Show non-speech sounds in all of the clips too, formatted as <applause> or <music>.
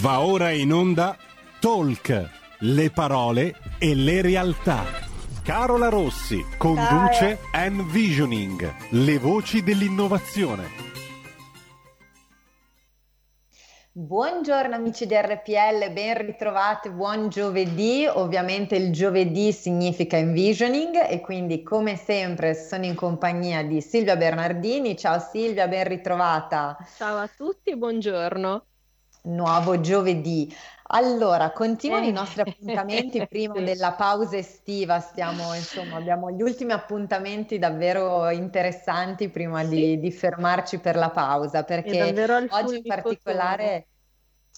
Va ora in onda Talk, le parole e le realtà. Carola Rossi conduce Envisioning, le voci dell'innovazione. Buongiorno amici di RPL, ben ritrovati, buon giovedì. Ovviamente il giovedì significa envisioning e quindi come sempre sono in compagnia di Silvia Bernardini. Ciao Silvia, ben ritrovata. Ciao a tutti, buongiorno. Nuovo giovedì. Allora, continuano eh. i nostri appuntamenti <laughs> prima della pausa estiva. Stiamo, insomma, abbiamo gli ultimi appuntamenti davvero interessanti prima sì. di, di, fermarci per la pausa, perché oggi in particolare...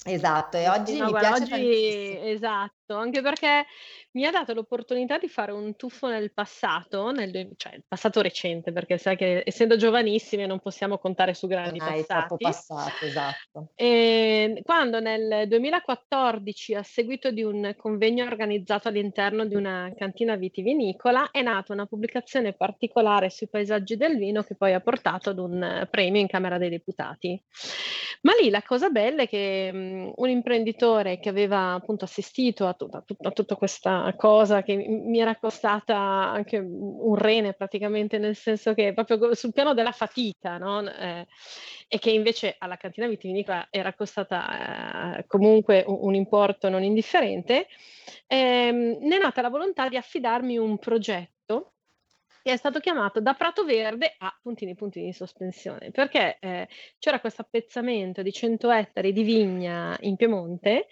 Esatto, e oggi no, mi guarda, piace oggi, tantissimo. Esatto, anche perché mi ha dato l'opportunità di fare un tuffo nel passato, nel, cioè il passato recente, perché sai che essendo giovanissime non possiamo contare su grandi ah, passati. È troppo passato, esatto. E quando nel 2014, a seguito di un convegno organizzato all'interno di una cantina vitivinicola, è nata una pubblicazione particolare sui paesaggi del vino che poi ha portato ad un premio in Camera dei Deputati. Ma lì la cosa bella è che um, un imprenditore che aveva appunto assistito a, tut- a, tut- a tutta questa cosa che mi era costata anche un rene praticamente, nel senso che proprio sul piano della fatica, no? eh, e che invece alla cantina vitivinicola era costata eh, comunque un, un, importo non indifferente, ehm, ne è nata la volontà di affidarmi un progetto è stato chiamato da Prato Verde a puntini puntini di sospensione, perché eh, c'era questo appezzamento di 100 ettari di vigna in Piemonte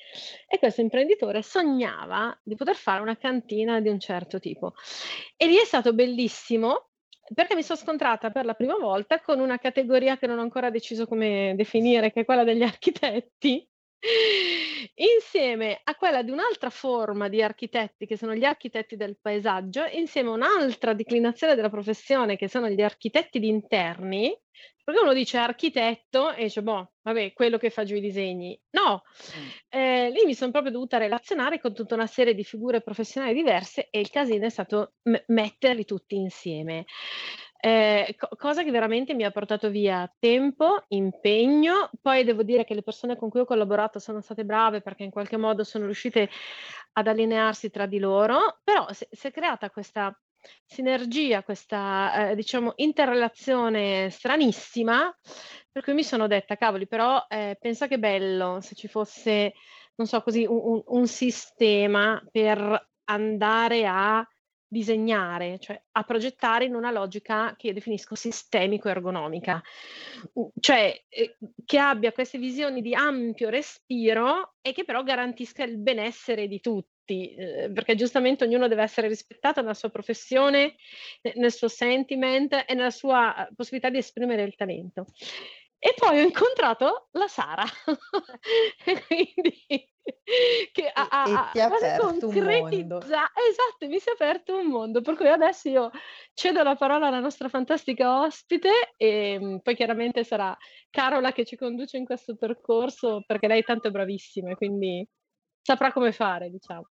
e questo imprenditore sognava di poter fare una cantina di un certo tipo. E lì è stato bellissimo perché mi sono scontrata per la prima volta con una categoria che non ho ancora deciso come definire, che è quella degli architetti, Insieme a quella di un'altra forma di architetti, che sono gli architetti del paesaggio, insieme a un'altra declinazione della professione, che sono gli architetti di interni, perché uno dice architetto e dice, boh, vabbè, quello che fa giù i disegni. No, mm. eh, lì mi sono proprio dovuta relazionare con tutta una serie di figure professionali diverse e il casino è stato m- metterli tutti insieme. Eh, co- cosa che veramente mi ha portato via tempo, impegno, poi devo dire che le persone con cui ho collaborato sono state brave perché in qualche modo sono riuscite ad allinearsi tra di loro, però si, è creata questa sinergia, questa eh, diciamo interrelazione stranissima, per cui mi sono detta, cavoli, però eh, pensa che bello se ci fosse, non so, così un, un sistema per andare a disegnare, cioè a progettare in una logica che io definisco sistemico-ergonomica, cioè eh, che abbia queste visioni di ampio respiro e che però garantisca il benessere di tutti, eh, perché giustamente ognuno deve essere rispettato nella sua professione, nel suo sentiment e nella sua possibilità di esprimere il talento. E poi ho incontrato la Sara, <laughs> quindi che ha, ha, ti ha aperto un mondo. Esatto, mi si è aperto un mondo, per cui adesso io cedo la parola alla nostra fantastica ospite e mm, poi chiaramente sarà Carola che ci conduce in questo percorso perché lei è tanto bravissima, quindi saprà come fare, diciamo.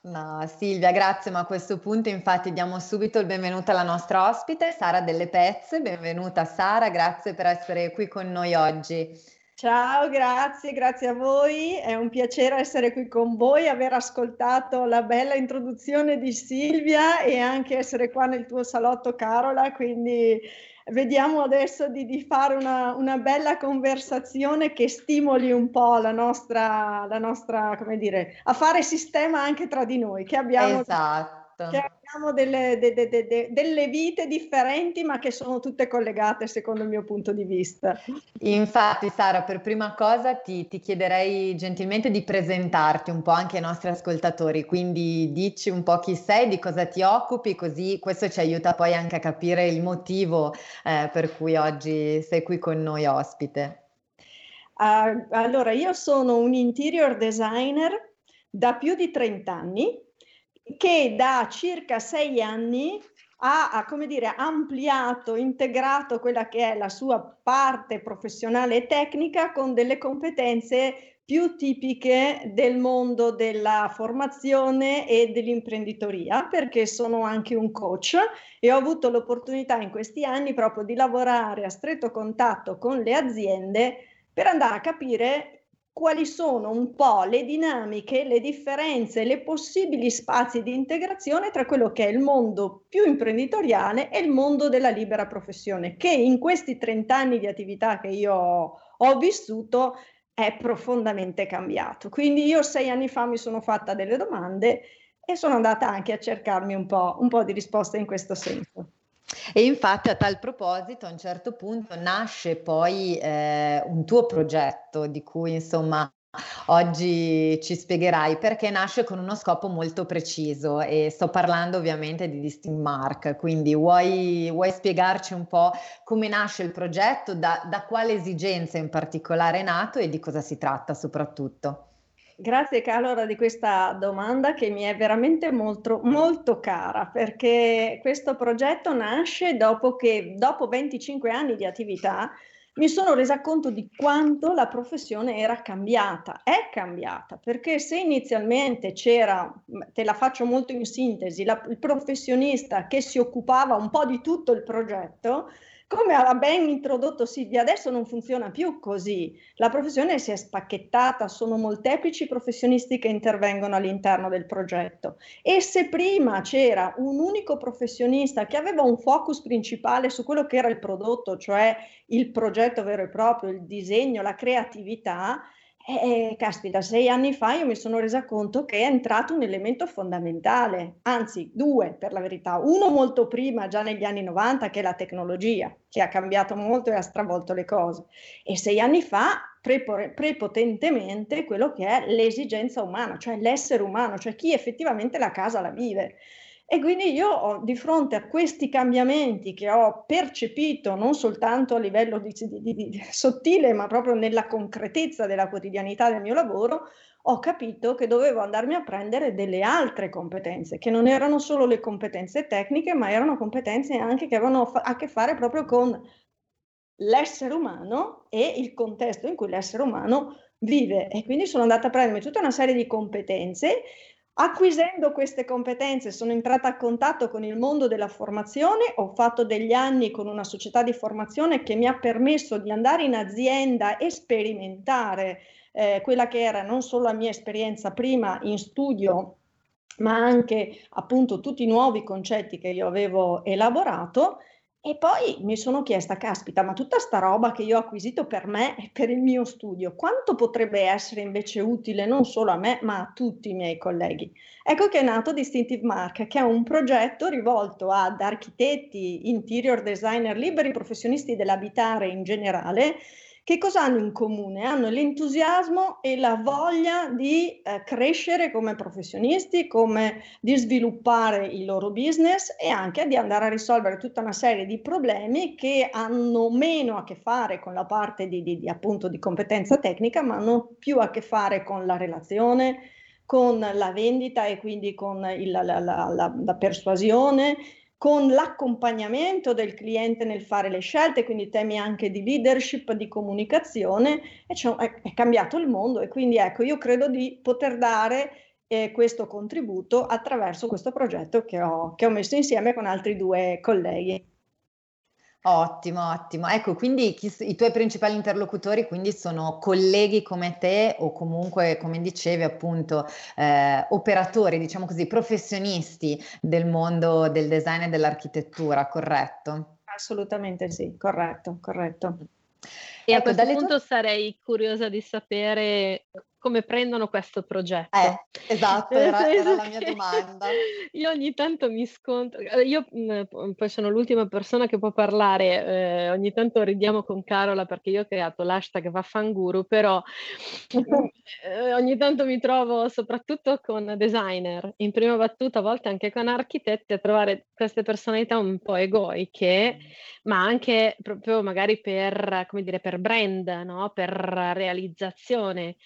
No, Silvia, grazie, ma a questo punto infatti diamo subito il benvenuto alla nostra ospite, Sara Delle Pezze. Benvenuta Sara, grazie per essere qui con noi oggi. Ciao, grazie, grazie a voi. È un piacere essere qui con voi, aver ascoltato la bella introduzione di Silvia e anche essere qua nel tuo salotto Carola, quindi vediamo adesso di, di fare una, una, bella conversazione che stimoli un po' la nostra, la nostra, come dire, a fare sistema anche tra di noi, che abbiamo, esatto. Che abbiamo delle, de, de, de, delle, vite differenti, ma che sono tutte collegate secondo il mio punto di vista. Infatti, Sara, per prima cosa ti, ti chiederei gentilmente di presentarti un po' anche ai nostri ascoltatori, quindi dici un po' chi sei, di cosa ti occupi, così questo ci aiuta poi anche a capire il motivo eh, per cui oggi sei qui con noi ospite. Uh, allora, io sono un interior designer da più di 30 anni che da circa sei anni ha, come dire, ampliato, integrato quella che è la sua parte professionale e tecnica con delle competenze più tipiche del mondo della formazione e dell'imprenditoria, perché sono anche un coach. E ho avuto l'opportunità in questi anni proprio di lavorare a stretto contatto con le aziende per andare a capire quali sono un po' le dinamiche, le differenze, le possibili spazi di integrazione tra quello che è il mondo più imprenditoriale e il mondo della libera professione, che in questi 30 anni di attività che io ho vissuto è profondamente cambiato. Quindi io sei anni fa mi sono fatta delle domande e sono andata anche a cercarmi un po', un po di risposte in questo senso. E infatti a tal proposito a un certo punto nasce poi eh, un tuo progetto di cui insomma oggi ci spiegherai perché nasce con uno scopo molto preciso e sto parlando ovviamente di Distinct Mark, quindi vuoi, vuoi spiegarci un po' come nasce il progetto, da, da quale esigenza in particolare è nato e di cosa si tratta soprattutto? Grazie Carlo di questa domanda che mi è veramente molto, molto cara perché questo progetto nasce dopo che dopo 25 anni di attività mi sono resa conto di quanto la professione era cambiata, è cambiata, perché se inizialmente c'era, te la faccio molto in sintesi, la, il professionista che si occupava un po' di tutto il progetto, come ha ben introdotto Silvia, adesso non funziona più così. La professione si è spacchettata, sono molteplici professionisti che intervengono all'interno del progetto. E se prima c'era un unico professionista che aveva un focus principale su quello che era il prodotto, cioè il progetto vero e proprio, il disegno, la creatività, eh, caspita, sei anni fa io mi sono resa conto che è entrato un elemento fondamentale, anzi due per la verità, uno molto prima, già negli anni 90, che è la tecnologia, che ha cambiato molto e ha stravolto le cose, e sei anni fa prepotentemente quello che è l'esigenza umana, cioè l'essere umano, cioè chi effettivamente la casa la vive. E quindi io ho, di fronte a questi cambiamenti che ho percepito non soltanto a livello di, di, di, sottile, ma proprio nella concretezza della quotidianità del mio lavoro, ho capito che dovevo andarmi a prendere delle altre competenze, che non erano solo le competenze tecniche, ma erano competenze anche che avevano a che fare proprio con l'essere umano e il contesto in cui l'essere umano vive. E quindi sono andata a prendermi tutta una serie di competenze Acquisendo queste competenze sono entrata a contatto con il mondo della formazione, ho fatto degli anni con una società di formazione che mi ha permesso di andare in azienda e sperimentare eh, quella che era non solo la mia esperienza prima in studio, ma anche appunto tutti i nuovi concetti che io avevo elaborato e poi mi sono chiesta, caspita, ma tutta sta roba che io ho acquisito per me e per il mio studio, quanto potrebbe essere invece utile non solo a me, ma a tutti i miei colleghi? Ecco che è nato Distinctive Mark, che è un progetto rivolto ad architetti, interior designer, liberi professionisti dell'abitare in generale, che cosa hanno in comune? Hanno l'entusiasmo e la voglia di eh, crescere come professionisti, come di sviluppare il loro business e anche di andare a risolvere tutta una serie di problemi che hanno meno a che fare con la parte di, di, di appunto di competenza tecnica, ma hanno più a che fare con la relazione, con la vendita e quindi con il, la, la, la, la persuasione con l'accompagnamento del cliente nel fare le scelte, quindi temi anche di leadership, di comunicazione, è cambiato il mondo e quindi ecco, io credo di poter dare eh, questo contributo attraverso questo progetto che ho, che ho messo insieme con altri due colleghi. Ottimo, ottimo. Ecco, quindi chi, i tuoi principali interlocutori quindi sono colleghi come te o comunque, come dicevi, appunto, eh, operatori, diciamo così, professionisti del mondo del design e dell'architettura, corretto? Assolutamente sì, corretto, corretto. E ecco, a questo punto tue... sarei curiosa di sapere come prendono questo progetto. Eh, esatto, era, era la mia domanda. <laughs> Io ogni tanto mi scontro, eh, io mh, poi sono l'ultima persona che può parlare, eh, ogni tanto ridiamo con Carola perché io ho creato l'hashtag Vaffanguru, però <laughs> eh, ogni tanto mi trovo soprattutto con designer, in prima battuta a volte anche con architetti, a trovare queste personalità un po' egoiche, ma anche proprio magari per, come dire, per brand, no? per realizzazione.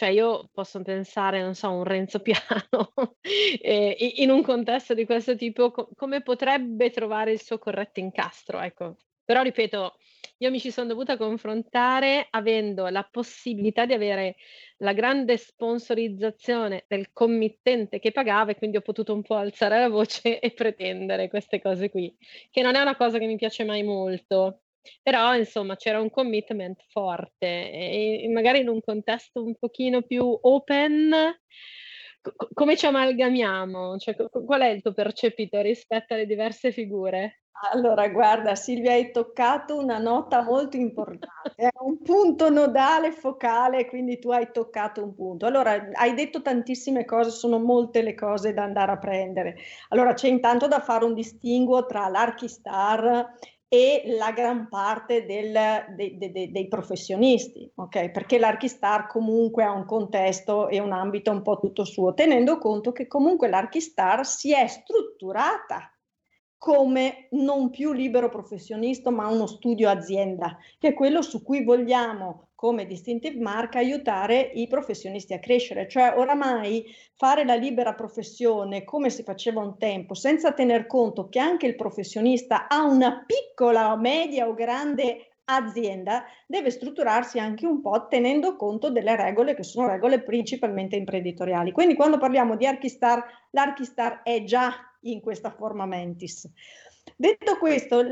Cioè io posso pensare, non so, un Renzo Piano <laughs> eh, in un contesto di questo tipo, co- come potrebbe trovare il suo corretto incastro, ecco. Però ripeto, io mi ci sono dovuta confrontare avendo la possibilità di avere la grande sponsorizzazione del committente che pagava e quindi ho potuto un po' alzare la voce <laughs> e pretendere queste cose qui, che non è una cosa che mi piace mai molto. Però insomma c'era un commitment forte e magari in un contesto un pochino più open, co- come ci amalgamiamo? Cioè, qual è il tuo percepito rispetto alle diverse figure? Allora, guarda, Silvia, hai toccato una nota molto importante, è un punto nodale, focale, quindi tu hai toccato un punto. Allora, hai detto tantissime cose, sono molte le cose da andare a prendere. Allora, c'è intanto da fare un distinguo tra l'Archistar e la gran parte del, de, de, de, dei professionisti, ok? Perché l'Archistar comunque ha un contesto e un ambito un po' tutto suo, tenendo conto che comunque l'Archistar si è strutturata come non più libero professionista, ma uno studio azienda, che è quello su cui vogliamo come distinctive mark aiutare i professionisti a crescere, cioè oramai fare la libera professione come si faceva un tempo, senza tener conto che anche il professionista ha una piccola, media o grande azienda, deve strutturarsi anche un po' tenendo conto delle regole che sono regole principalmente imprenditoriali. Quindi quando parliamo di Archistar, l'Archistar è già in questa forma mentis. Detto questo,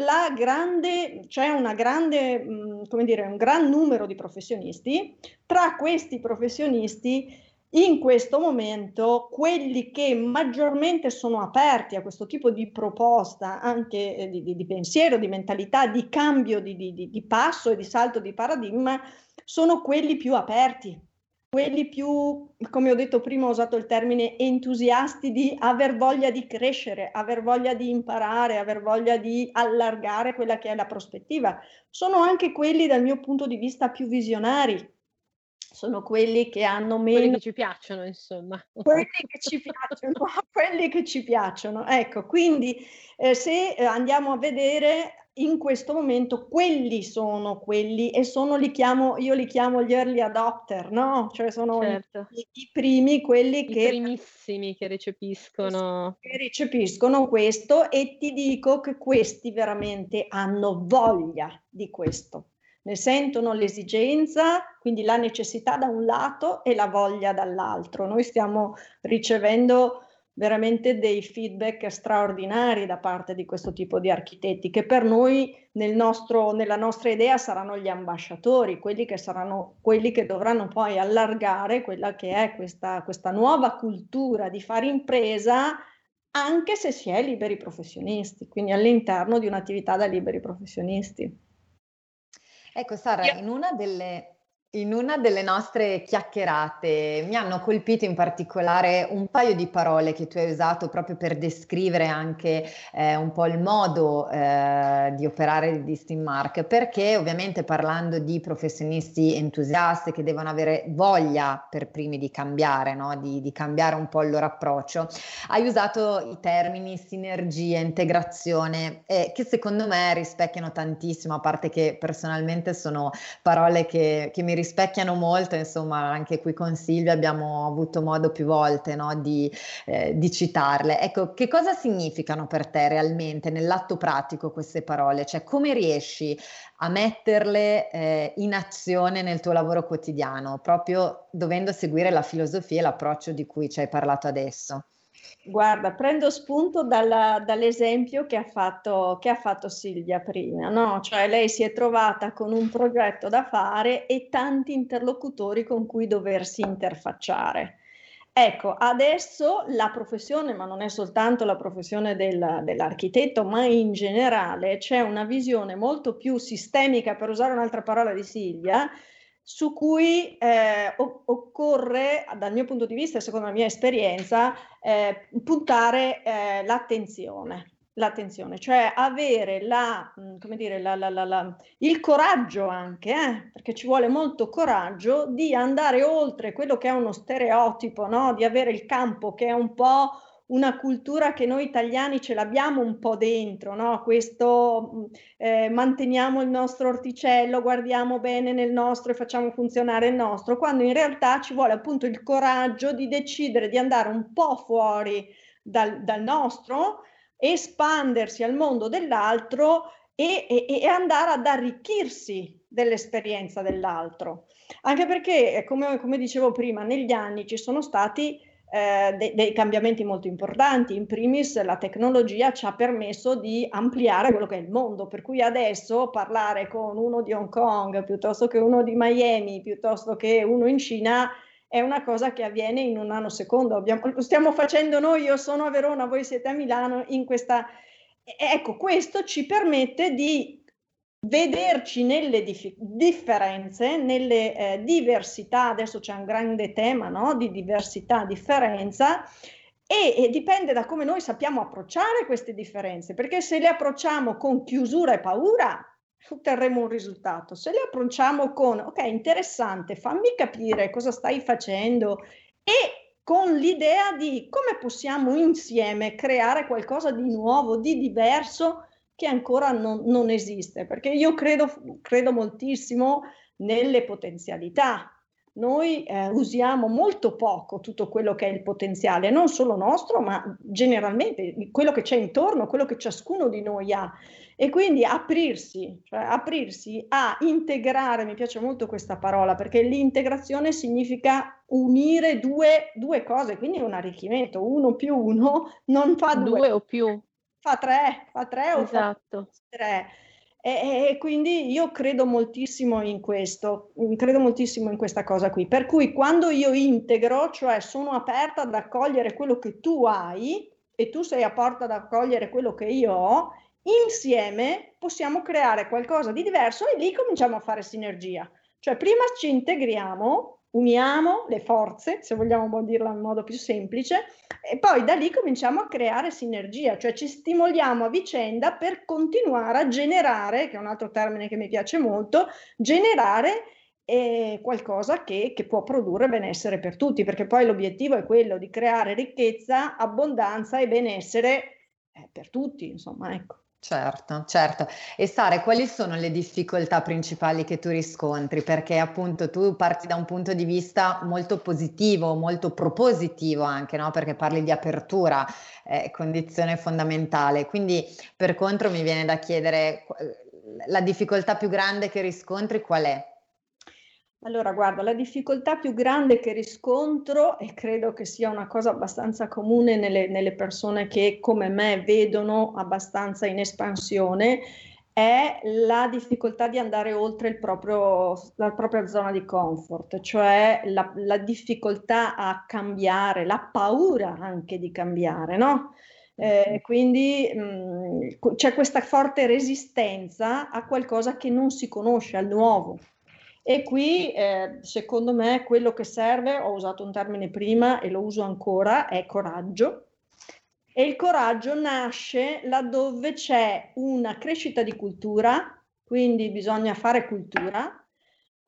c'è una grande, come dire, un gran numero di professionisti. Tra questi professionisti, in questo momento, quelli che maggiormente sono aperti a questo tipo di proposta, anche eh, di, di, di, pensiero, di mentalità, di cambio di, di passo e di salto di paradigma, sono quelli più aperti quelli più, come ho detto prima, ho usato il termine entusiasti di aver voglia di crescere, aver voglia di imparare, aver voglia di allargare quella che è la prospettiva. Sono anche quelli, dal mio punto di vista, più visionari. Sono quelli che hanno meno... <laughs> Quelli che ci piacciono, insomma. Quelli che ci piacciono, quelli che ci piacciono. Ecco, quindi eh, se eh, andiamo a vedere in questo momento quelli sono quelli e sono li chiamo, io li chiamo gli early adopter, no? Cioè sono certo. i, i, primi, quelli I che... primissimi che recepiscono. Che recepiscono questo e ti dico che questi veramente hanno voglia di questo. Ne sentono l'esigenza, quindi la necessità da un lato e la voglia dall'altro. Noi stiamo ricevendo veramente dei feedback straordinari da parte di questo tipo di architetti che per noi nel nostro, nella nostra idea saranno gli ambasciatori, quelli che saranno quelli che dovranno poi allargare quella che è questa, questa nuova cultura di fare impresa anche se si è liberi professionisti, quindi all'interno di un'attività da liberi professionisti. Ecco Sara, in una delle in una delle nostre chiacchierate mi hanno colpito in particolare un paio di parole che tu hai usato proprio per descrivere anche eh, un po' il modo eh, di operare di Steam Mark, perché ovviamente parlando di professionisti entusiasti che devono avere voglia per primi di cambiare, no? di, di cambiare un po' il loro approccio, hai usato i termini sinergia, integrazione, eh, che secondo me rispecchiano tantissimo, a parte che personalmente sono parole che, che mi rispecchiano molto, insomma, anche qui con Silvia abbiamo avuto modo più volte no, di, eh, di, citarle. Ecco, che cosa significano per te realmente nell'atto pratico queste parole? Cioè, come riesci a metterle eh, in azione nel tuo lavoro quotidiano, proprio dovendo seguire la filosofia e l'approccio di cui ci hai parlato adesso? Guarda, prendo spunto dalla, dall'esempio che ha, fatto, che ha, fatto, Silvia prima, no? Cioè lei si è trovata con un progetto da fare e tanti interlocutori con cui doversi interfacciare. Ecco, adesso la professione, ma non è soltanto la professione del, dell'architetto, ma in generale c'è una visione molto più sistemica, per usare un'altra parola di Silvia, su cui eh, occorre, dal mio punto di vista e secondo la mia esperienza, eh, puntare eh, l'attenzione, l'attenzione, cioè avere la, mm, dire, la, la, il coraggio anche, eh, perché ci vuole molto coraggio di andare oltre quello che è uno stereotipo, no? di avere il campo che è un po' una cultura che noi italiani ce l'abbiamo un po' dentro, no? Questo eh, manteniamo il nostro orticello, guardiamo bene nel nostro e facciamo funzionare il nostro, quando in realtà ci vuole appunto il coraggio di decidere di andare un po' fuori dal, dal nostro, espandersi al mondo dell'altro e, e, e andare ad arricchirsi dell'esperienza dell'altro. Anche perché, come, come dicevo prima, negli anni ci sono stati eh, de- dei cambiamenti molto importanti. In primis la tecnologia ci ha permesso di ampliare quello che è il mondo, per cui adesso parlare con uno di Hong Kong piuttosto che uno di Miami, piuttosto che uno in Cina, è una cosa che avviene in un nanosecondo. Abbiamo, lo stiamo facendo noi, io sono a Verona, voi siete a Milano, in questa... Ecco, questo ci permette di vederci nelle dif- differenze, nelle eh, diversità, adesso c'è un grande tema no? di diversità, differenza, e, e, dipende da come noi sappiamo approcciare queste differenze, perché se le approcciamo con chiusura e paura, otterremo un risultato. Se le approcciamo con, ok, interessante, fammi capire cosa stai facendo e con l'idea di come possiamo insieme creare qualcosa di nuovo, di diverso, che ancora non, non esiste, perché io credo, credo moltissimo nelle potenzialità. Noi eh, usiamo molto poco tutto quello che è il potenziale, non solo nostro, ma generalmente quello che c'è intorno, quello che ciascuno di noi ha. E quindi aprirsi, cioè aprirsi a integrare, mi piace molto questa parola, perché l'integrazione significa unire due, due cose, quindi un arricchimento, uno più uno non fa due. Due o più fa tre, fa tre o esatto. fa tre. E, e, quindi io credo moltissimo in questo, credo moltissimo in questa cosa qui. Per cui quando io integro, cioè sono aperta ad accogliere quello che tu hai e tu sei aperta ad accogliere quello che io ho, insieme possiamo creare qualcosa di diverso e lì cominciamo a fare sinergia. Cioè prima ci integriamo uniamo le forze, se vogliamo dirla in modo più semplice, e poi da lì cominciamo a creare sinergia, cioè ci stimoliamo a vicenda per continuare a generare, che è un altro termine che mi piace molto, generare eh, qualcosa che, che può produrre benessere per tutti, perché poi l'obiettivo è quello di creare ricchezza, abbondanza e benessere eh, per tutti, insomma, ecco. Certo, certo. E Sara, quali sono le difficoltà principali che tu riscontri? Perché appunto tu parti da un punto di vista molto positivo, molto propositivo anche, no? Perché parli di apertura, eh, condizione fondamentale. Quindi per contro mi viene da chiedere la difficoltà più grande che riscontri qual è? Allora, guarda, la difficoltà più grande che riscontro, e credo che sia una cosa abbastanza comune nelle, nelle persone che come me vedono abbastanza in espansione, è la difficoltà di andare oltre proprio, la propria zona di comfort, cioè la, la, difficoltà a cambiare, la paura anche di cambiare, no? Eh, quindi mh, c'è questa forte resistenza a qualcosa che non si conosce, al nuovo. E qui, eh, secondo me, quello che serve, ho usato un termine prima e lo uso ancora, è coraggio. E il coraggio nasce laddove c'è una crescita di cultura, quindi bisogna fare cultura,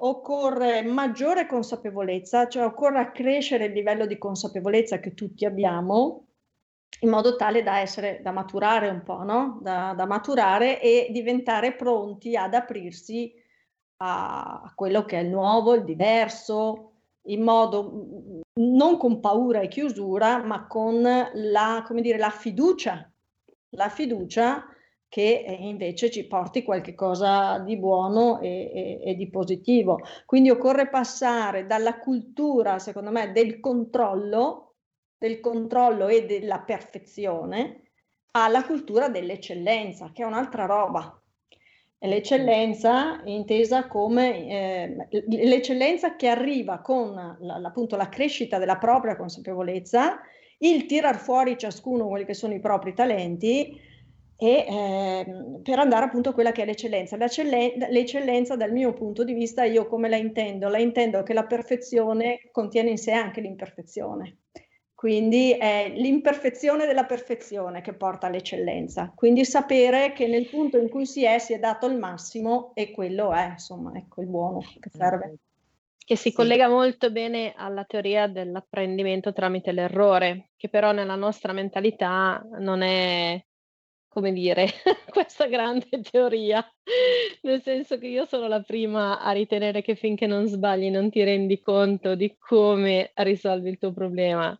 occorre maggiore consapevolezza, cioè occorre accrescere il livello di consapevolezza che tutti abbiamo, in modo tale da essere, da maturare un po', no? da, da maturare e diventare pronti ad aprirsi a quello che è il nuovo, il diverso, in modo non con paura e chiusura, ma con la, dire, la fiducia, la fiducia che invece ci porti qualche cosa di buono e, e, e, di positivo. Quindi occorre passare dalla cultura, secondo me, del controllo, del controllo e della perfezione alla cultura dell'eccellenza, che è un'altra roba. L'eccellenza intesa come eh, l'eccellenza che arriva con appunto la crescita della propria consapevolezza, il tirar fuori ciascuno quelli che sono i propri talenti e eh, per andare appunto a quella che è l'eccellenza. L'eccellenza dal mio punto di vista io come la intendo? La intendo che la perfezione contiene in sé anche l'imperfezione. Quindi è l'imperfezione della perfezione che porta all'eccellenza. Quindi sapere che nel punto in cui si è, si è dato il massimo e quello è, insomma, ecco il buono che serve. Che si sì. collega molto bene alla teoria dell'apprendimento tramite l'errore, che però nella nostra mentalità non è come dire, <laughs> questa grande teoria, nel senso che io sono la prima a ritenere che finché non sbagli non ti rendi conto di come risolvi il tuo problema,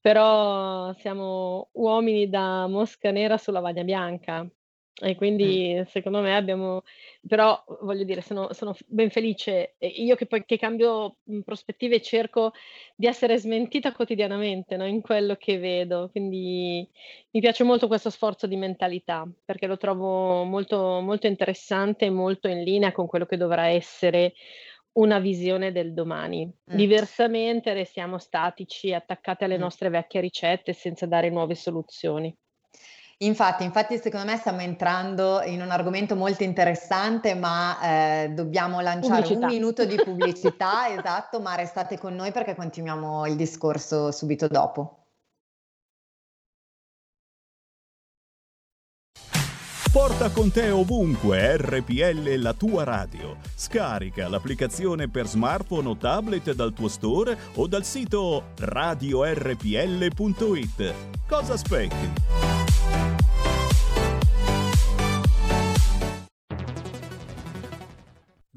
però siamo uomini da mosca nera sulla lavagna bianca, E quindi mm. secondo me abbiamo, però voglio dire, sono, sono ben felice. Io che poi che cambio prospettive e cerco di essere smentita quotidianamente no? in quello che vedo. Quindi mi piace molto questo sforzo di mentalità perché lo trovo molto, molto interessante e molto in linea con quello che dovrà essere una visione del domani. Mm. Diversamente restiamo statici, attaccati alle mm. nostre vecchie ricette senza dare nuove soluzioni. Infatti, infatti secondo me stiamo entrando in un argomento molto interessante, ma eh, dobbiamo lanciare pubblicità. un minuto di pubblicità, <laughs> esatto, ma restate con noi perché continuiamo il discorso subito dopo. Porta con te ovunque RPL la tua radio. Scarica l'applicazione per smartphone o tablet dal tuo store o dal sito radiorpl.it. Cosa aspetti?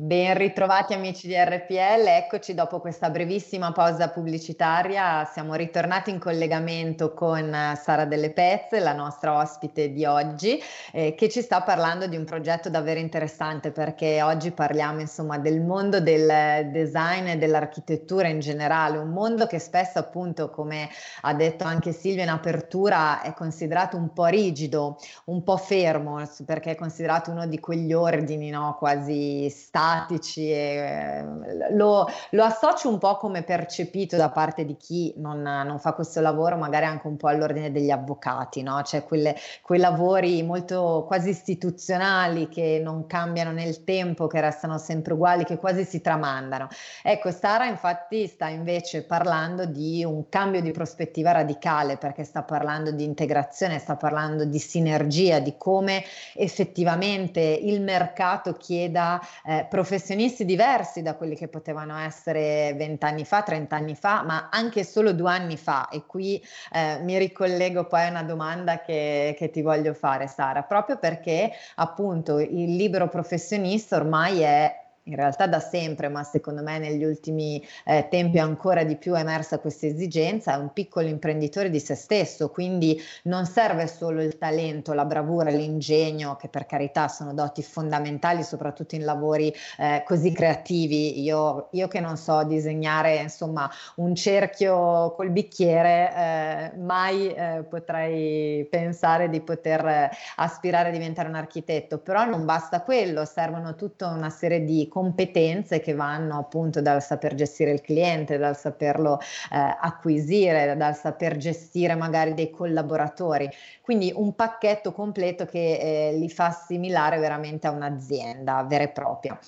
Ben ritrovati amici di RPL, eccoci dopo questa brevissima pausa pubblicitaria, siamo ritornati in collegamento con Sara Delle Pezze, la nostra ospite di oggi, eh, che ci sta parlando di un progetto davvero interessante perché oggi parliamo insomma del mondo del design e dell'architettura in generale, un mondo che spesso appunto come ha detto anche Silvia in apertura è considerato un po' rigido, un po' fermo perché è considerato uno di quegli ordini no, quasi statici statici e eh, lo, lo, associo un po' come percepito da parte di chi non, non, fa questo lavoro, magari anche un po' all'ordine degli avvocati, no? cioè quelle, quei lavori molto quasi istituzionali che non cambiano nel tempo, che restano sempre uguali, che quasi si tramandano. Ecco, Sara infatti sta invece parlando di un cambio di prospettiva radicale perché sta parlando di integrazione, sta parlando di sinergia, di come effettivamente il mercato chieda eh, professionisti diversi da quelli che potevano essere vent'anni fa, trent'anni fa, ma anche solo due anni fa. E qui eh, mi ricollego poi a una domanda che, che ti voglio fare, Sara, proprio perché appunto il libero professionista ormai è in realtà da sempre, ma secondo me negli ultimi eh, tempi ancora di più è emersa questa esigenza, è un piccolo imprenditore di se stesso, quindi non serve solo il talento, la bravura, l'ingegno, che per carità sono doti fondamentali, soprattutto in lavori eh, così creativi. Io, io, che non so disegnare insomma un cerchio col bicchiere, eh, mai eh, potrei pensare di poter aspirare a diventare un architetto, però non basta quello, servono tutta una serie di competenze che vanno appunto dal saper gestire il cliente, dal saperlo eh, acquisire, dal saper gestire magari dei collaboratori. Quindi un pacchetto completo che eh, li fa assimilare veramente a un'azienda vera e propria.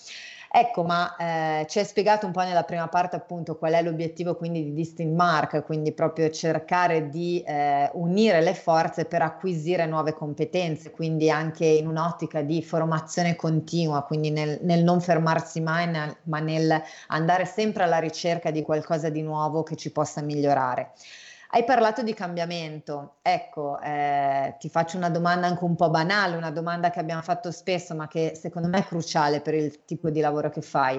Ecco, ma eh, ci hai spiegato un po' nella prima parte appunto qual è l'obiettivo quindi di Distinct Mark, quindi proprio cercare di eh, unire le forze per acquisire nuove competenze, quindi anche in un'ottica di formazione continua, quindi nel, nel non fermarsi mai, nel, ma nel andare sempre alla ricerca di qualcosa di nuovo che ci possa migliorare. Hai parlato di cambiamento, ecco, eh, ti faccio una domanda anche un po' banale, una domanda che abbiamo fatto spesso, ma che secondo me è cruciale per il tipo di lavoro che fai.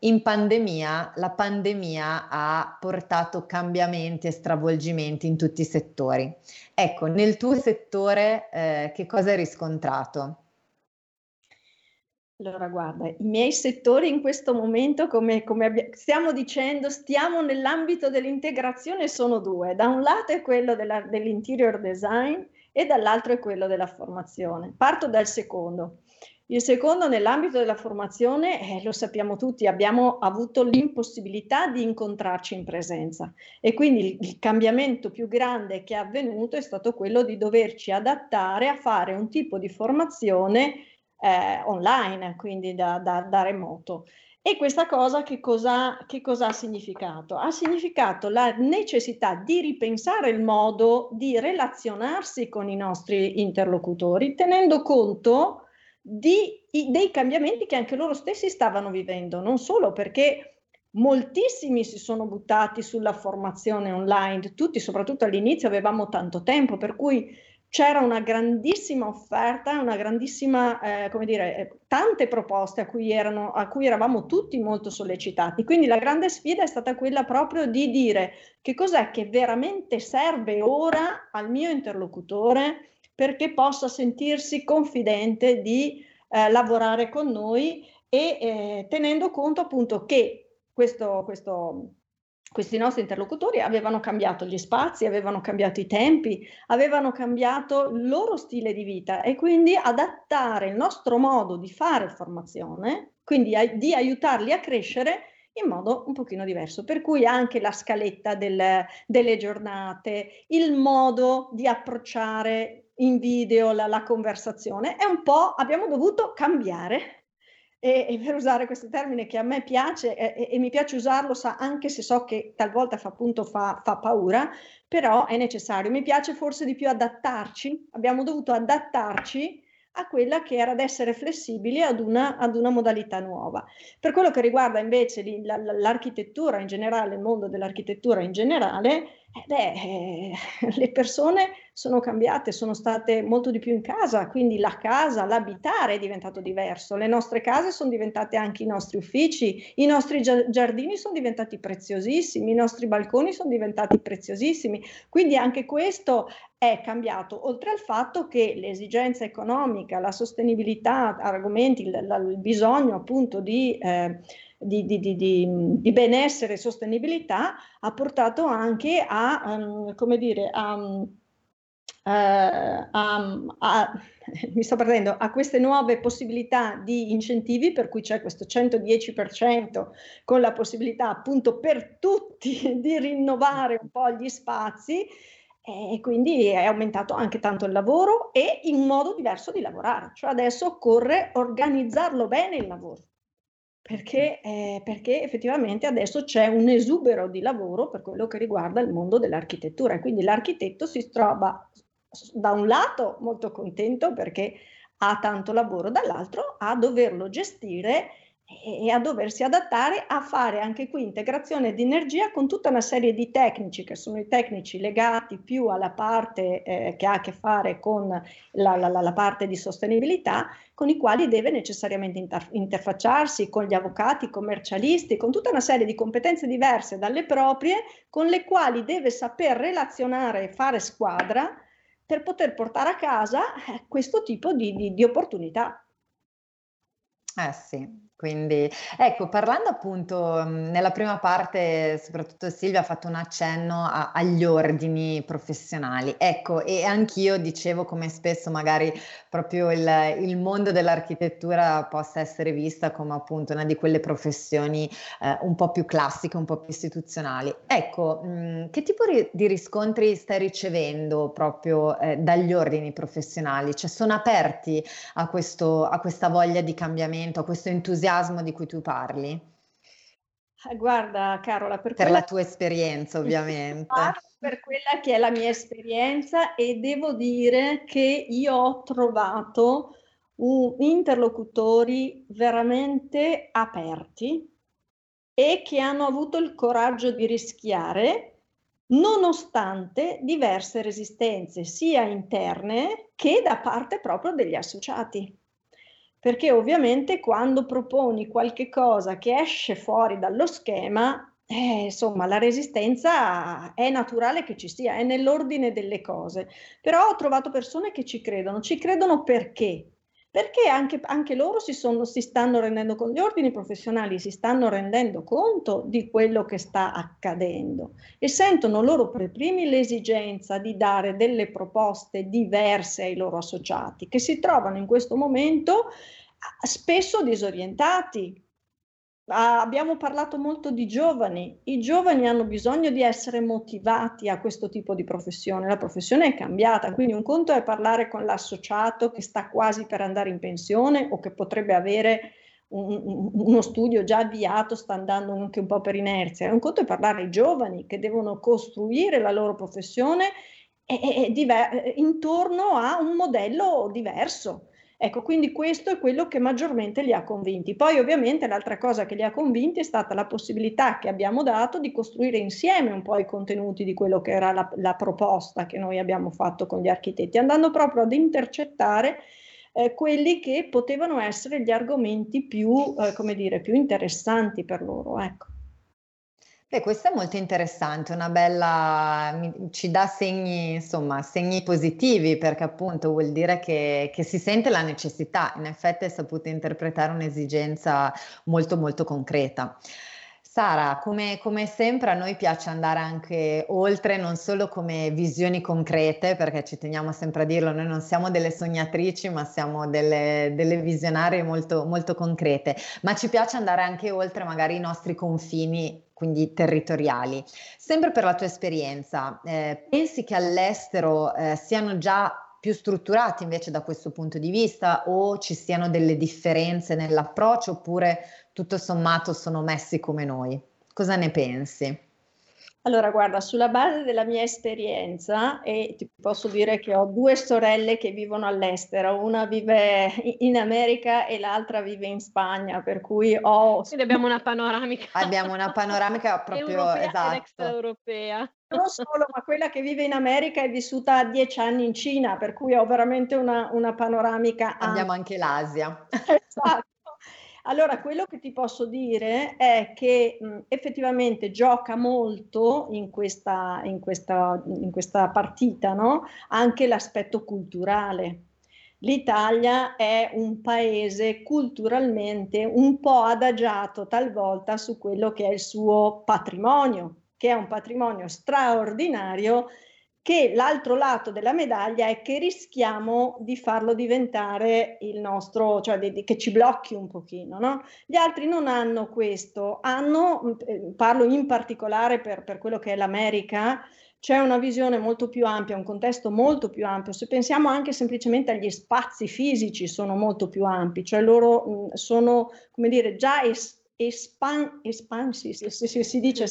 In pandemia, la pandemia ha portato cambiamenti e stravolgimenti in tutti i settori. Ecco, nel tuo settore eh, che cosa hai riscontrato? Allora, guarda, i miei settori in questo momento, come, come abbi- stiamo dicendo, stiamo nell'ambito dell'integrazione, sono due. Da un lato è quello della, dell'interior design e dall'altro è quello della formazione. Parto dal secondo. Il secondo, nell'ambito della formazione, eh, lo sappiamo tutti, abbiamo avuto l'impossibilità di incontrarci in presenza e quindi il, il, cambiamento più grande che è avvenuto è stato quello di doverci adattare a fare un tipo di formazione eh, online, quindi da, da, da remoto. E questa cosa che cosa, che cosa, ha significato? Ha significato la necessità di ripensare il modo di relazionarsi con i nostri interlocutori, tenendo conto di, dei cambiamenti che anche loro stessi stavano vivendo, non solo perché moltissimi si sono buttati sulla formazione online, tutti, soprattutto all'inizio, avevamo tanto tempo, per cui c'era una grandissima offerta, una grandissima, eh, come dire, eh, tante proposte a cui, erano, a cui eravamo tutti molto sollecitati. Quindi la grande sfida è stata quella proprio di dire che cos'è che veramente serve ora al mio interlocutore perché possa sentirsi confidente di eh, lavorare con noi e eh, tenendo conto appunto che questo, questo, questi nostri interlocutori avevano cambiato gli spazi, avevano cambiato i tempi, avevano cambiato il loro stile di vita e quindi adattare il nostro modo di fare formazione, quindi di aiutarli a crescere in modo un pochino diverso, per cui anche la scaletta del, delle giornate, il modo di approcciare in video la, la conversazione, è un po', abbiamo dovuto cambiare e, e, per usare questo termine che a me piace e, e, mi piace usarlo sa, anche se so che talvolta fa, appunto fa, fa, paura, però è necessario. Mi piace forse di più adattarci, abbiamo dovuto adattarci a quella che era ad essere flessibili ad una, ad una modalità nuova. Per quello che riguarda invece l'architettura in generale, il mondo dell'architettura in generale, eh beh, eh, <laughs> le persone sono cambiate, sono state molto di più in casa, quindi la casa, l'abitare è diventato diverso, le nostre case sono diventate anche i nostri uffici, i nostri giardini sono diventati preziosissimi, i nostri balconi sono diventati preziosissimi, quindi anche questo è cambiato, oltre al fatto che l'esigenza economica, la sostenibilità, argomenti, il, il bisogno appunto di... Eh, di, di, di, di, benessere e sostenibilità ha portato anche a, um, come dire, a, uh, a, a, <laughs> mi sto perdendo, a queste nuove possibilità di incentivi, per cui c'è questo 110% con la possibilità appunto per tutti <laughs> di rinnovare un po' gli spazi e quindi è aumentato anche tanto il lavoro e in modo diverso di lavorare, cioè adesso occorre organizzarlo bene il lavoro perché, eh, perché, effettivamente adesso c'è un esubero di lavoro per quello che riguarda il mondo dell'architettura. Quindi l'architetto si trova da un lato molto contento perché ha tanto lavoro, dall'altro a doverlo gestire e a doversi adattare a fare anche qui integrazione di energia con tutta una serie di tecnici che sono i tecnici legati più alla parte eh, che ha a che fare con la, la, la, parte di sostenibilità, con i quali deve necessariamente inter- interfacciarsi con gli avvocati, commercialisti, con tutta una serie di competenze diverse dalle proprie, con le quali deve saper relazionare e fare squadra per poter portare a casa eh, questo tipo di, di, di opportunità. Eh sì, quindi, ecco, parlando appunto mhmm, nella prima parte, soprattutto Silvia ha fatto un accenno a- agli ordini professionali. Ecco, e anch'io dicevo come spesso magari proprio il, il mondo dell'architettura possa essere vista come appunto una di quelle professioni eh, un po' più classiche, un po' più istituzionali. Ecco, mh, mhmm, che tipo ri- di riscontri stai ricevendo proprio eh, dagli ordini professionali? Cioè sono aperti a, questo, a questa voglia di cambiamento, a questo entusiasmo? Entusiasmo di cui tu parli? Eh, guarda Carola, per, per la tua esperienza ovviamente. Per quella che è la mia esperienza e devo dire che io ho trovato un, interlocutori veramente aperti e che hanno avuto il coraggio di rischiare nonostante diverse resistenze sia interne che da parte proprio degli associati perché ovviamente quando proponi qualche cosa che esce fuori dallo schema, eh, insomma, la resistenza è naturale che ci sia, è nell'ordine delle cose. Però ho trovato persone che ci credono, ci credono perché? Perché anche, anche loro si, sono, si, stanno rendendo conto, gli ordini professionali si stanno rendendo conto di quello che sta accadendo e sentono loro per primi l'esigenza di dare delle proposte diverse ai loro associati che si trovano in questo momento spesso disorientati. Abbiamo parlato molto di giovani, i giovani hanno bisogno di essere motivati a questo tipo di professione, la professione è cambiata, quindi un conto è parlare con l'associato che sta quasi per andare in pensione o che potrebbe avere un, uno studio già avviato, sta andando anche un po' per inerzia, un conto è parlare ai giovani che devono costruire la loro professione e, e diver- intorno a un modello diverso Ecco, quindi questo è quello che maggiormente li ha convinti. Poi ovviamente l'altra cosa che li ha convinti è stata la possibilità che abbiamo dato di costruire insieme un po' i contenuti di quello che era la, la proposta che noi abbiamo fatto con gli architetti, andando proprio ad intercettare eh, quelli che potevano essere gli argomenti più, eh, come dire, più interessanti per loro. Ecco. Beh, questo è molto interessante, una bella, ci dà segni, insomma, segni positivi perché appunto vuol dire che, che si sente la necessità, in effetti è saputo interpretare un'esigenza molto molto concreta. Sara, come, come, sempre a noi piace andare anche oltre, non solo come visioni concrete, perché ci teniamo sempre a dirlo, noi non siamo delle sognatrici, ma siamo delle, delle visionarie molto, molto concrete, ma ci piace andare anche oltre magari i nostri confini quindi territoriali. Sempre per la tua esperienza, eh, pensi che all'estero eh, siano già più strutturati invece da questo punto di vista o ci siano delle differenze nell'approccio oppure tutto sommato sono messi come noi. Cosa ne pensi? Allora, guarda, sulla base della mia esperienza, e ti posso dire che ho due sorelle che vivono all'estero, una vive in America e l'altra vive in Spagna, per cui ho... Quindi abbiamo una panoramica. Abbiamo una panoramica <laughs> proprio europea esatto. extraeuropea. Non solo, ma quella che vive in America è vissuta dieci anni in Cina, per cui ho veramente una, una panoramica. Abbiamo anche l'Asia. Esatto. Allora, quello che ti posso dire è che mh, effettivamente gioca molto in questa, in questa, in questa partita no? anche l'aspetto culturale. L'Italia è un paese culturalmente un po' adagiato talvolta su quello che è il suo patrimonio, che è un patrimonio straordinario che l'altro lato della medaglia è che rischiamo di farlo diventare il nostro, cioè di, di, che ci blocchi un pochino. No? Gli altri non hanno questo, hanno, eh, parlo in particolare per, per quello che è l'America, c'è una visione molto più ampia, un contesto molto più ampio. Se pensiamo anche semplicemente agli spazi fisici, sono molto più ampi, cioè loro mh, sono, come dire, già es- espan- espansi, si, si, si dice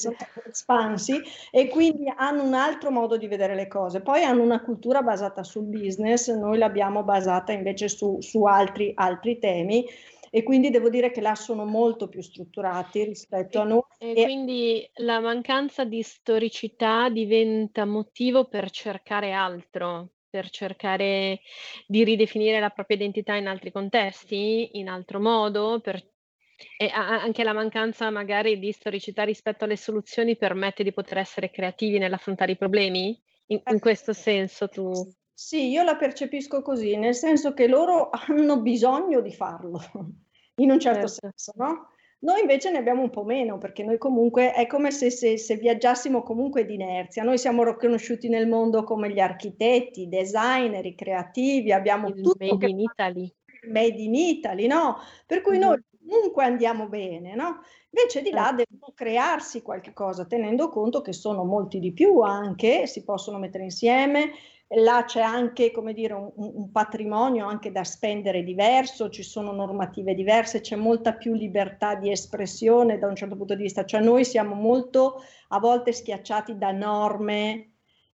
espansi, e quindi hanno un altro modo di vedere le cose. Poi hanno una cultura basata sul business, noi l'abbiamo basata invece su, su altri, altri temi e quindi devo dire che là sono molto più strutturati rispetto a noi. E, e quindi la mancanza di storicità diventa motivo per cercare altro, per cercare di ridefinire la propria identità in altri contesti, in altro modo, per e anche la mancanza magari di storicità rispetto alle soluzioni permette di poter essere creativi nell'affrontare i problemi? In, in questo senso tu... Sì, io la percepisco così, nel senso che loro <laughs> hanno bisogno di farlo, in un certo, certo. senso, no? Noi invece ne abbiamo un po' meno, perché noi comunque è come se, se, se viaggiassimo comunque di inerzia. Noi siamo riconosciuti nel mondo come gli architetti, i designer, i creativi, abbiamo Il tutto. Made in Italy. Made in Italy, no? Per cui mm-hmm. noi comunque andiamo bene, no? Invece di là certo. devono crearsi qualche cosa, tenendo conto che sono molti di più anche, si possono mettere insieme, là c'è anche, come dire, un, un, patrimonio anche da spendere diverso, ci sono normative diverse, c'è molta più libertà di espressione da un certo punto di vista, cioè noi siamo molto a volte schiacciati da norme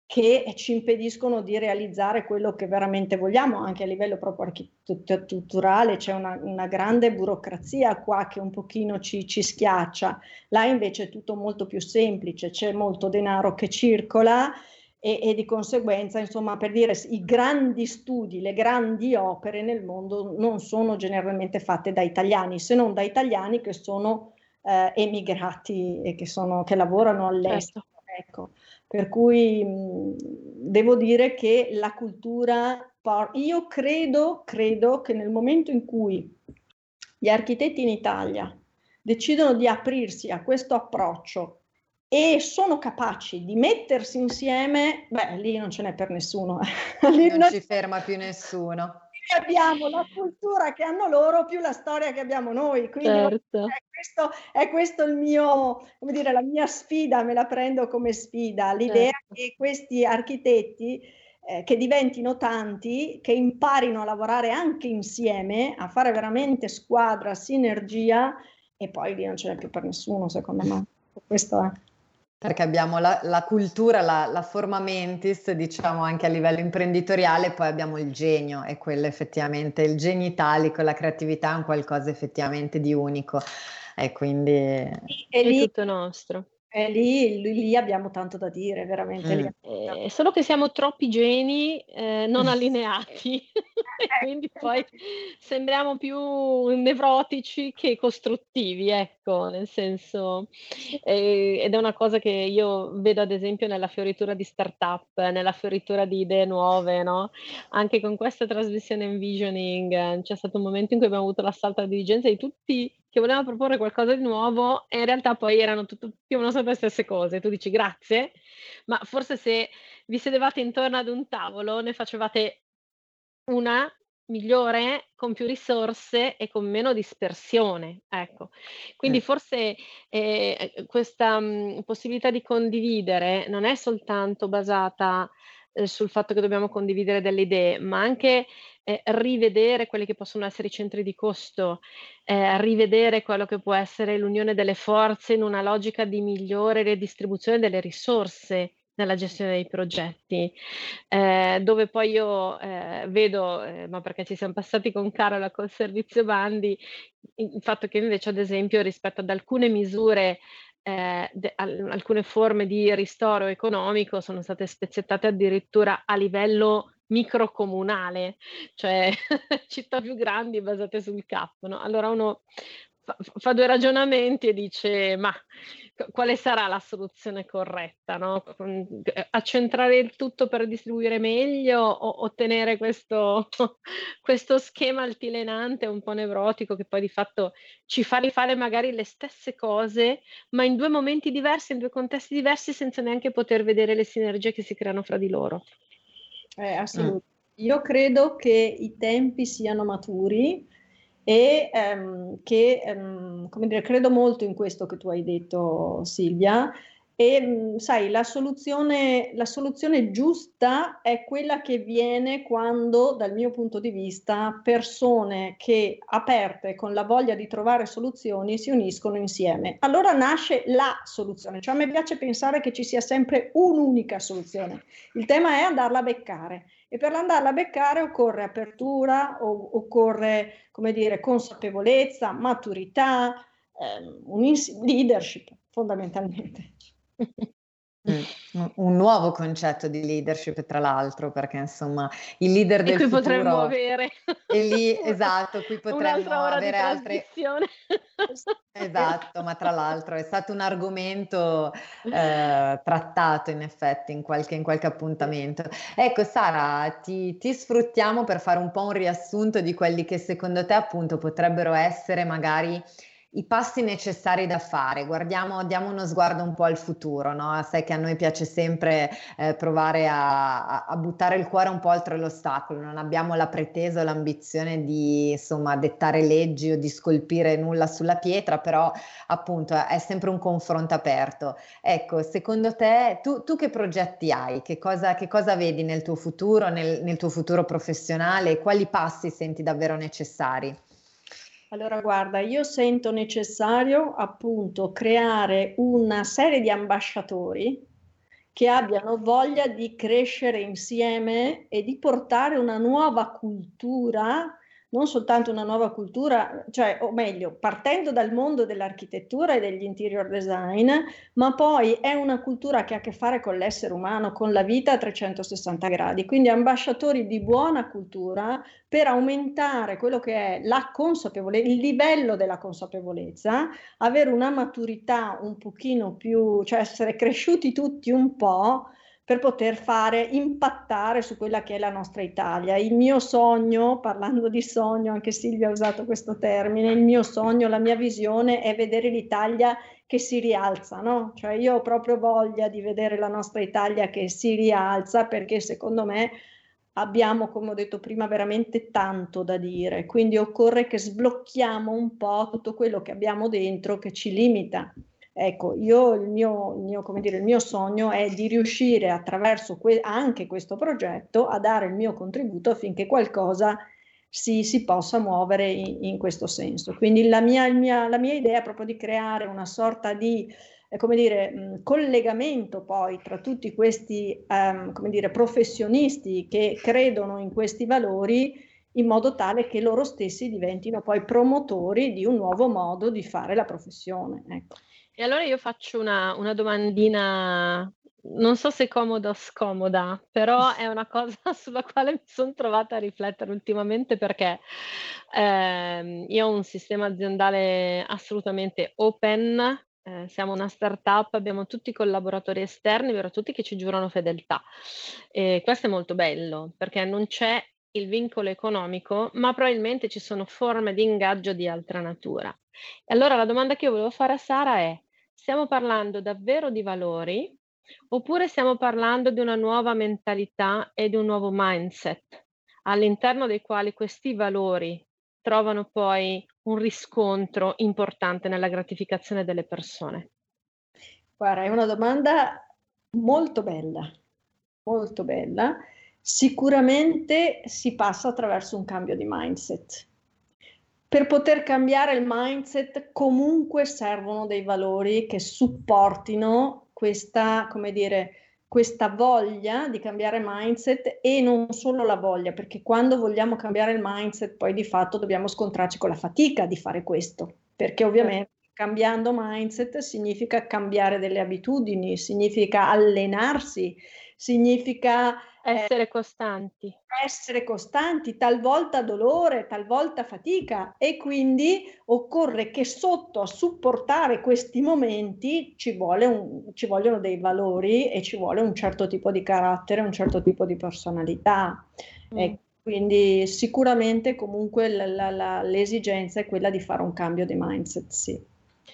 che ci impediscono di realizzare quello che veramente vogliamo, anche a livello proprio architetturale c'è una, una grande burocrazia qua che un pochino ci, ci, schiaccia, là invece è tutto molto più semplice, c'è molto denaro che circola e, e di conseguenza, insomma, per dire, i grandi studi, le grandi opere nel mondo non sono generalmente fatte da italiani, se non da italiani che sono eh, emigrati e che, sono, che lavorano all'estero. Certo. Ecco. Per cui mh, devo dire che la cultura, io credo, credo che nel momento in cui gli architetti in Italia decidono di aprirsi a questo approccio e sono capaci di mettersi insieme, beh, lì non ce n'è per nessuno. <laughs> lì non, non ci ferma più nessuno. Abbiamo la cultura che hanno loro più la storia che abbiamo noi. Quindi certo. è, questo, è questo il mio, come dire, la mia sfida, me la prendo come sfida, l'idea certo. che questi architetti eh, che diventino tanti, che imparino a lavorare anche insieme, a fare veramente squadra, sinergia e poi lì non ce n'è più per nessuno, secondo me. Questo è. Perché abbiamo la, la cultura, la, la, forma mentis, diciamo anche a livello imprenditoriale, poi abbiamo il genio e quello effettivamente, il genio italico, la creatività è un qualcosa effettivamente di unico. E quindi... È, lì, è tutto nostro. E lì, lì, abbiamo tanto da dire, veramente. Mm. Eh, solo che siamo troppi geni eh, non <laughs> allineati, <laughs> quindi poi sembriamo più nevrotici che costruttivi, ecco, nel senso, eh, ed è una cosa che io vedo ad esempio nella fioritura di startup, nella fioritura di idee nuove, no? Anche con questa trasmissione Envisioning c'è stato un momento in cui abbiamo avuto l'assalto alla dirigenza di tutti che voleva proporre qualcosa di nuovo e in realtà poi erano tutto, più o meno sempre le stesse cose. Tu dici grazie, ma forse se vi sedevate intorno ad un tavolo ne facevate una migliore con più risorse e con meno dispersione. Ecco. Quindi eh. forse eh, questa mh, possibilità di condividere non è soltanto basata eh, sul fatto che dobbiamo condividere delle idee, ma anche eh, rivedere quelli che possono essere i centri di costo, eh, rivedere quello che può essere l'unione delle forze in una logica di migliore redistribuzione delle risorse nella gestione dei progetti, eh, dove poi io eh, vedo, eh, ma perché ci siamo passati con Carola col servizio bandi, il fatto che invece ad esempio rispetto ad alcune misure eh, de- al- alcune forme di ristoro economico sono state spezzettate addirittura a livello microcomunale, cioè <laughs> città più grandi basate sul CAP. No? Allora uno fa, fa, due ragionamenti e dice ma quale sarà la soluzione corretta? No? Accentrare il tutto per distribuire meglio o ottenere questo, <laughs> questo schema altilenante un po' nevrotico che poi di fatto ci fa rifare magari le stesse cose ma in due momenti diversi, in due contesti diversi senza neanche poter vedere le sinergie che si creano fra di loro. Eh, assolutamente. Mm. Io credo che i tempi siano maturi e ehm, che, ehm, come dire, credo molto in questo che tu hai detto, Silvia, e mm, sai, la soluzione, la soluzione giusta è quella che viene quando, dal mio punto di vista, persone che aperte con la voglia di trovare soluzioni si uniscono insieme. Allora nasce la soluzione. Cioè a me piace pensare che ci sia sempre un'unica soluzione. Il tema è andarla a beccare. E per andarla a beccare occorre apertura, occorre, come dire, consapevolezza, maturità, ehm, leadership fondamentalmente. <laughs> Mm, un nuovo concetto di leadership, tra l'altro, perché insomma il leader del e qui futuro potremmo avere e lì esatto, qui <laughs> potremmo avere altre <laughs> Esatto, ma tra l'altro è stato un argomento eh, <laughs> trattato in effetti in qualche, in qualche appuntamento. Ecco, Sara, ti, ti sfruttiamo per fare un po' un riassunto di quelli che secondo te appunto potrebbero essere magari i passi necessari da fare. Guardiamo, diamo uno sguardo un po' al futuro, no? Sai che a noi piace sempre eh, provare a, a, buttare il cuore un po' oltre l'ostacolo, non abbiamo la pretesa o l'ambizione di insomma dettare leggi o di scolpire nulla sulla pietra, però appunto è sempre un confronto aperto. Ecco, secondo te tu, tu che progetti hai? Che cosa, che cosa, vedi nel tuo futuro, nel, nel tuo futuro professionale? Quali passi senti davvero necessari? Allora, guarda, io sento necessario appunto creare una serie di ambasciatori che abbiano voglia di crescere insieme e di portare una nuova cultura non soltanto una nuova cultura, cioè, o meglio, partendo dal mondo dell'architettura e degli interior design, ma poi è una cultura che ha a che fare con l'essere umano, con la vita a 360 gradi, quindi ambasciatori di buona cultura per aumentare quello che è la consapevolezza, il livello della consapevolezza, avere una maturità un pochino più, cioè essere cresciuti tutti un po' per poter fare impattare su quella che è la nostra Italia. Il mio sogno, parlando di sogno, anche Silvia ha usato questo termine, il mio sogno, la mia visione è vedere l'Italia che si rialza, no? Cioè io ho proprio voglia di vedere la nostra Italia che si rialza perché secondo me abbiamo, come ho detto prima, veramente tanto da dire, quindi occorre che sblocchiamo un po' tutto quello che abbiamo dentro che ci limita. Ecco, io il mio, il mio, dire, il mio sogno è di riuscire attraverso que- anche questo progetto a dare il mio contributo affinché qualcosa si, si possa muovere in, in, questo senso. Quindi la mia, mia, la mia idea è proprio di creare una sorta di come dire, mh, collegamento poi tra tutti questi um, come dire, professionisti che credono in questi valori in modo tale che loro stessi diventino poi promotori di un nuovo modo di fare la professione. Ecco. E allora io faccio una, una domandina, non so se comoda o scomoda, però è una cosa <laughs> sulla quale mi sono trovata a riflettere ultimamente perché eh, io ho un sistema aziendale assolutamente open, eh, siamo una startup, abbiamo tutti i collaboratori esterni, però tutti che ci giurano fedeltà. E questo è molto bello perché non c'è il vincolo economico, ma probabilmente ci sono forme di ingaggio di altra natura. E allora la domanda che io volevo fare a Sara è, stiamo parlando davvero di valori oppure stiamo parlando di una nuova mentalità e di un nuovo mindset all'interno dei quali questi valori trovano poi un riscontro importante nella gratificazione delle persone? Guarda, è una domanda molto bella, molto bella. Sicuramente si passa attraverso un cambio di mindset. Per poter cambiare il mindset comunque servono dei valori che supportino questa, come dire, questa voglia di cambiare mindset e non solo la voglia, perché quando vogliamo cambiare il mindset poi di fatto dobbiamo scontrarci con la fatica di fare questo, perché ovviamente cambiando mindset significa cambiare delle abitudini, significa allenarsi, significa essere costanti. Essere costanti, talvolta dolore, talvolta fatica e quindi occorre che sotto a supportare questi momenti ci, un, ci vogliono dei valori e ci vuole un certo tipo di carattere, un certo tipo di personalità. Mm. E quindi sicuramente comunque la, la, la, l'esigenza è quella di fare un cambio di mindset, sì.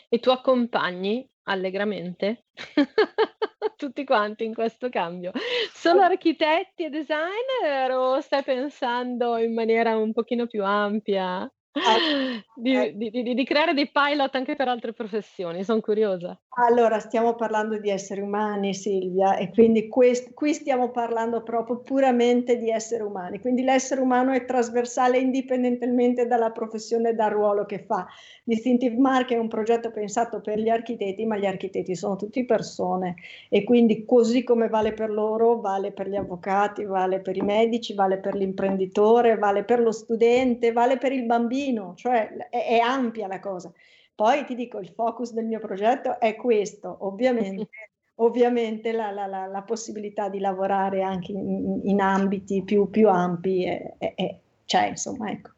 E tu accompagni allegramente <laughs> tutti quanti in questo cambio. Sono architetti e designer o stai pensando in maniera un pochino più ampia? <laughs> Di, eh. di, di, di, creare dei pilot anche per altre professioni, sono curiosa. Allora, stiamo parlando di esseri umani, Silvia, e quindi quest, qui stiamo parlando proprio puramente di esseri umani. Quindi l'essere umano è trasversale indipendentemente dalla professione e dal ruolo che fa. Distinctive Mark è un progetto pensato per gli architetti, ma gli architetti sono tutti persone e quindi così come vale per loro, vale per gli avvocati, vale per i medici, vale per l'imprenditore, vale per lo studente, vale per il bambino, cioè è, è ampia la cosa. Poi ti dico, il focus del mio progetto è questo, ovviamente. <laughs> ovviamente la, la, la, la, possibilità di lavorare anche in, in ambiti più, più ampi è, è, è, c'è, insomma, ecco.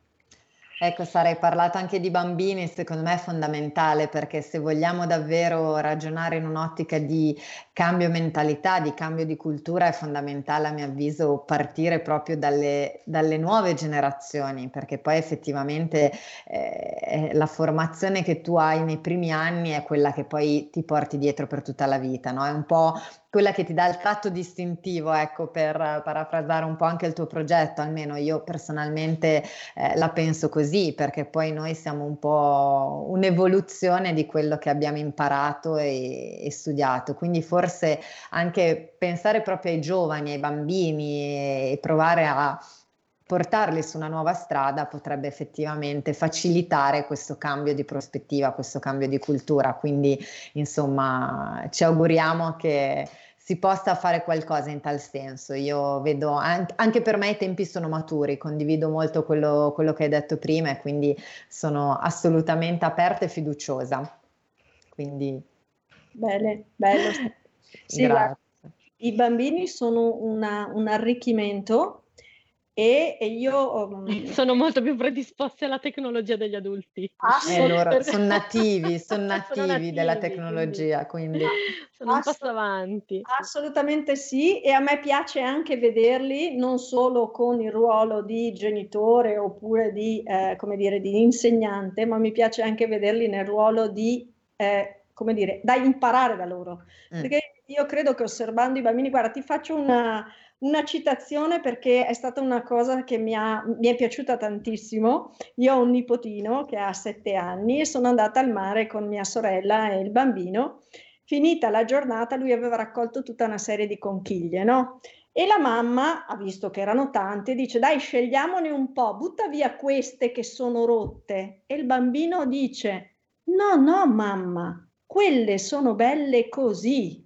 Ecco, sarei parlato anche di bambini, secondo me è fondamentale perché se vogliamo davvero ragionare in un'ottica di cambio mentalità, di cambio di cultura, è fondamentale a mio avviso partire proprio dalle, dalle nuove generazioni, perché poi effettivamente eh, la formazione che tu hai nei primi anni è quella che poi ti porti dietro per tutta la vita, no? È un po' quella che ti dà il tratto distintivo, ecco, per parafrasare un po' anche il tuo progetto, almeno io personalmente eh, la penso così, perché poi noi siamo un po' un'evoluzione di quello che abbiamo imparato e, e studiato, quindi forse anche pensare proprio ai giovani, ai bambini e provare a portarli su una nuova strada potrebbe effettivamente facilitare questo cambio di prospettiva, questo cambio di cultura. Quindi, insomma, ci auguriamo che si possa fare qualcosa in tal senso. Io vedo, anche per me i tempi sono maturi, condivido molto quello, quello che hai detto prima e quindi sono assolutamente aperta e fiduciosa. Quindi... Bene, bello. Sì, guarda, I bambini sono una, un arricchimento e, e io um, sono molto più predisposti alla tecnologia degli adulti. Eh, loro sono <laughs> nativi, son nativi, sono nativi della tecnologia, quindi, quindi... sono un passo avanti. Assolutamente sì, e a me piace anche vederli non solo con il ruolo di genitore oppure di, eh, come dire, di insegnante, ma mi piace anche vederli nel ruolo di, eh, come dire, da imparare da loro. Mm. Perché io credo che osservando i bambini, guarda, ti faccio una, una citazione perché è stata una cosa che mi, ha, mi, è piaciuta tantissimo. Io ho un nipotino che ha sette anni e sono andata al mare con mia sorella e il bambino. Finita la giornata, lui aveva raccolto tutta una serie di conchiglie, no? E la mamma ha visto che erano tante, dice dai scegliamone un po', butta via queste che sono rotte. E il bambino dice no, no mamma, quelle sono belle così.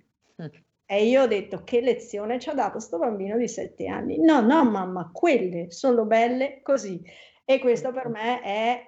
E io ho detto che lezione ci ha dato sto bambino di sette anni. No, no mamma, quelle sono belle così. E questo per me è,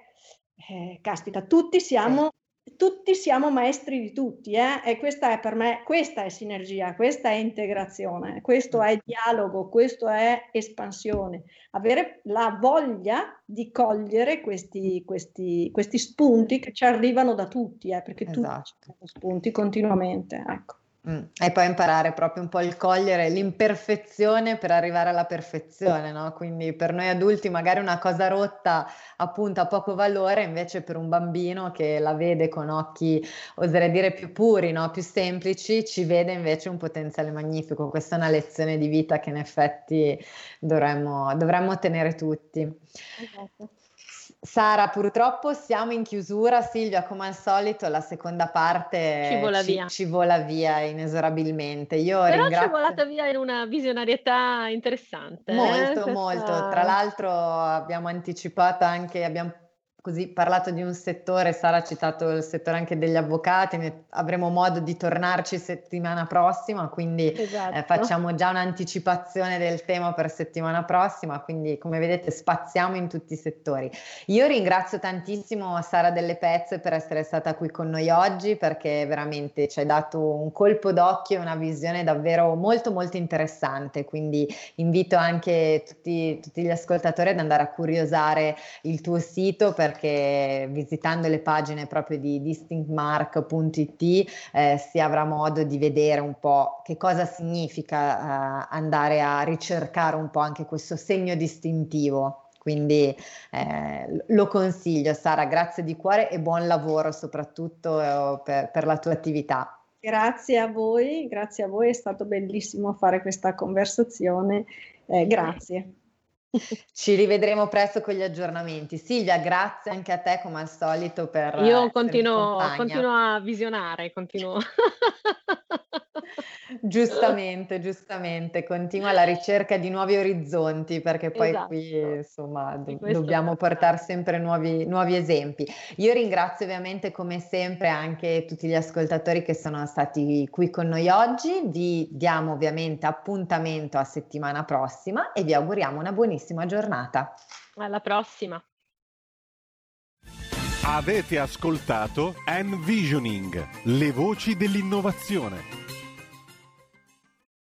eh, caspita, tutti siamo tutti siamo maestri di tutti, eh? e questa è per me, questa è sinergia, questa è integrazione, questo è dialogo, questo è espansione. Avere la voglia di cogliere questi, questi, questi spunti che ci arrivano da tutti, eh? perché esatto. tutti spunti continuamente. Ecco. Mm. E poi imparare proprio un po' il cogliere l'imperfezione per arrivare alla perfezione, no? Quindi per noi adulti magari una cosa rotta appunto ha poco valore, invece per un bambino che la vede con occhi, oserei dire, più puri, no? più semplici, ci vede invece un potenziale magnifico. Questa è una lezione di vita che in effetti dovremmo, dovremmo tenere tutti. Esatto. Sara, purtroppo siamo in chiusura. Silvia, come al solito, la seconda parte ci vola, ci, via. Ci vola via inesorabilmente. Io Però ringrazio... ci è volata via in una visionarietà interessante. Molto, eh? molto. Tra l'altro abbiamo anticipato anche, abbiamo così parlato di un settore, Sara ha citato il settore anche degli avvocati, avremo modo di tornarci settimana prossima, quindi eh, esatto. eh, facciamo già un'anticipazione del tema per settimana prossima, quindi come vedete spaziamo in tutti i settori. Io ringrazio tantissimo Sara Delle Pezze per essere stata qui con noi oggi perché veramente ci hai dato un colpo d'occhio e una visione davvero molto molto interessante, quindi invito anche tutti, tutti gli ascoltatori ad andare a curiosare il tuo sito per perché visitando le pagine proprio di distinctmark.it eh, si avrà modo di vedere un po' che cosa significa eh, andare a ricercare un po' anche questo segno distintivo. Quindi eh, lo consiglio, Sara, grazie di cuore e buon lavoro soprattutto eh, per, per la tua attività. Grazie a voi, grazie a voi, è stato bellissimo fare questa conversazione. Eh, grazie. Ci rivedremo presto con gli aggiornamenti. Silvia, grazie anche a te come al solito per... Io continuo, continuo a visionare, continuo. <laughs> <laughs> giustamente, giustamente, continua alla ricerca di nuovi orizzonti perché poi esatto. qui insomma do- dobbiamo portare sempre nuovi, nuovi, esempi. Io ringrazio ovviamente come sempre anche tutti gli ascoltatori che sono stati qui con noi oggi, vi diamo ovviamente appuntamento a settimana prossima e vi auguriamo una buonissima giornata. Alla prossima. Avete ascoltato Envisioning, le voci dell'innovazione